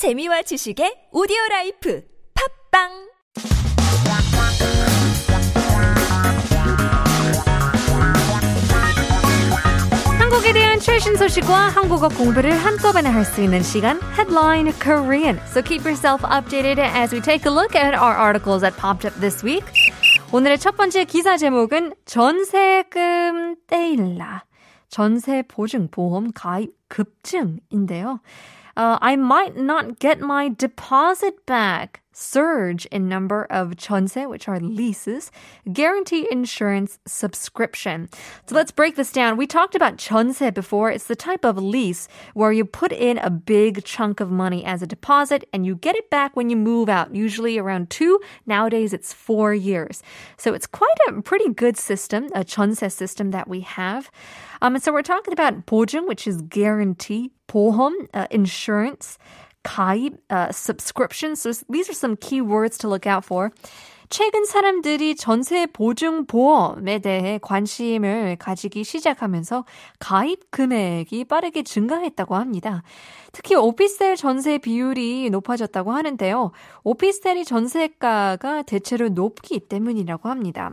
재미와 지식의 오디오 라이프 팝빵 한국에 대한 최신 소식과 한국어 공부를 한꺼번에 할 수 있는 시간 Headline Korean. So keep yourself updated as we take a look at our articles that popped up this week. 오늘의 첫 번째 기사 제목은 전세금 떼일라. 전세 보증 보험 가입 급증인데요. Uh, I might not get my deposit back Surge in number of 전세, which are leases, guarantee insurance subscription. So let's break this down. We talked about 전세 before. It's the type of lease where you put in a big chunk of money as a deposit and you get it back when you move out, usually around two. Nowadays, it's four years. So it's quite a pretty good system, a 전세 system that we have. Um, and so we're talking about 보증, which is guarantee, 보험, uh, insurance, 가입, uh, subscription. So these are some key words to look out for. 최근 사람들이 전세 보증 보험에 대해 관심을 가지기 시작하면서 가입 금액이 빠르게 증가했다고 합니다. 특히 오피스텔 전세 비율이 높아졌다고 하는데요. 오피스텔이 전세가가 대체로 높기 때문이라고 합니다.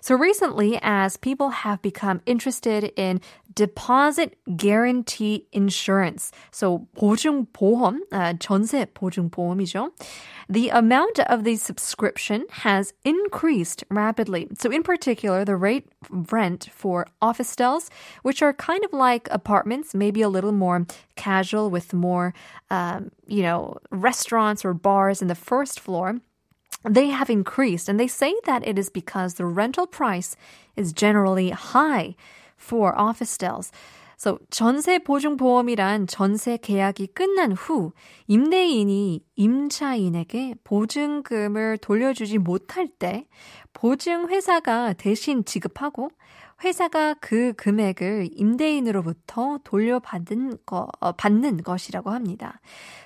So recently, as people have become interested in deposit guarantee insurance, so 보증 보험, uh, 전세 보증 보험이죠. The amount of the subscription has increased rapidly. So, in particular, the rate rent for officetels, which are kind of like apartments, maybe a little more casual with more, um, you know, restaurants or bars in the first floor. They have increased, and they say that it is because the rental price is generally high for officetels. So 전세 보증 보험이란 전세 계약이 끝난 후 임대인이 임차인에게 보증금을 돌려주지 못할 때 보증 회사가 대신 지급하고 회사가 그 금액을 임대인으로부터 돌려받는 거, 어, 받는 것이라고 합니다.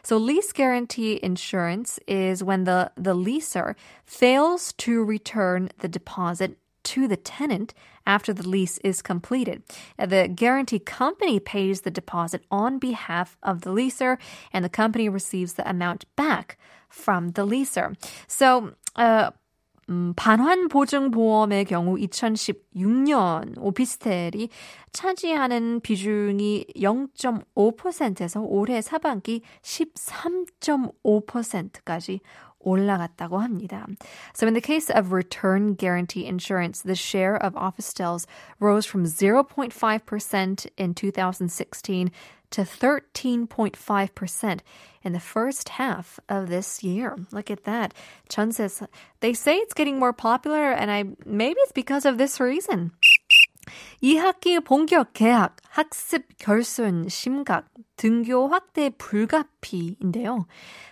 So lease guarantee insurance is when the, the leaser fails to return the deposit to the tenant after the lease is completed. The guarantee company pays the deposit on behalf of the leaser, and the company receives the amount back from the leaser. So, uh, 음, 반환 보증 보험의 경우 2016년 오피스텔이 차지하는 비중이 0.5%에서 올해 사반기 13.5%까지 올라갔다고 합니다. So in the case of return guarantee insurance, the share of officetels rose from 0.5% in 2016 to 13.5% in the first half of this year. Look at that. Chun says, they say it's getting more popular and I maybe it's because of this reason. 2학기 본격 개학, 학습 결손 심각, 등교 확대 불가피인데요.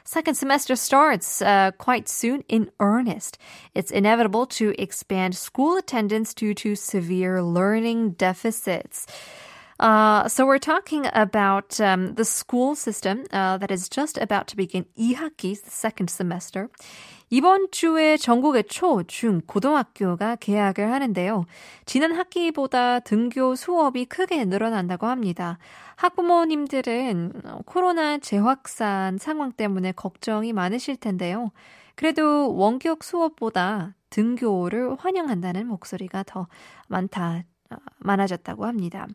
Second semester starts uh, quite soon in earnest. It's inevitable to expand school attendance due to severe learning deficits. Uh, so we're talking about um, the school system uh, that is just about to begin 2학기, the second semester. 이번 주에 전국의 초, 중, 고등학교가 개학을 하는데요. 지난 학기보다 등교 수업이 크게 늘어난다고 합니다. 학부모님들은 코로나 재확산 상황 때문에 걱정이 많으실 텐데요. 그래도 원격 수업보다 등교를 환영한다는 목소리가 더 많다 많아졌다고 합니다.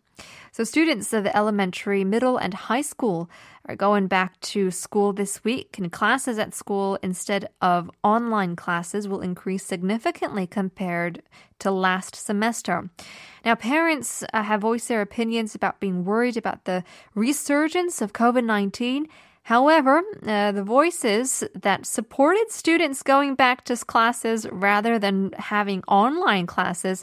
So students of the elementary, middle, and high school are going back to school this week, and classes at school instead of online classes will increase significantly compared to last semester. Now, parents uh, have voiced their opinions about being worried about the resurgence of COVID 19. However, uh, the voices that supported students going back to classes rather than having online classes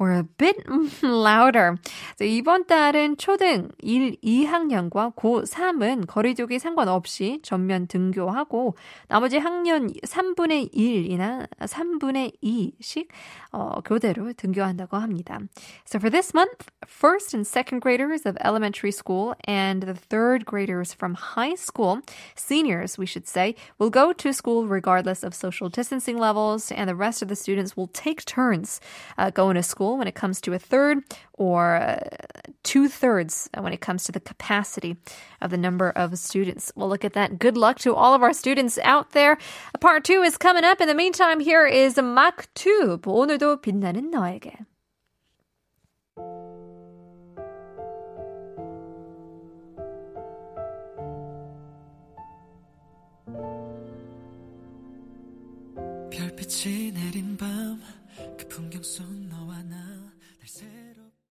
were a bit louder. 이번 달은 초등 1, 2학년과 고3은 거리두기 상관없이 전면 등교하고 나머지 학년 3분의 1이나 3분의 2씩 어, 교대로 등교한다고 합니다. So for this month, first and second graders of elementary school and the third graders from high school, seniors we should say, will go to school regardless of social distancing levels and the rest of the students will take turns uh, going to school school when it comes to a third or uh, two thirds when it comes to the capacity of the number of students. We'll look at that. Good luck to all of our students out there. Part two is coming up. In the meantime, here is Mach 2. 오늘도 빛나는 너에게. 별빛이 내린 밤 그 풍경 속 너와 나날 새로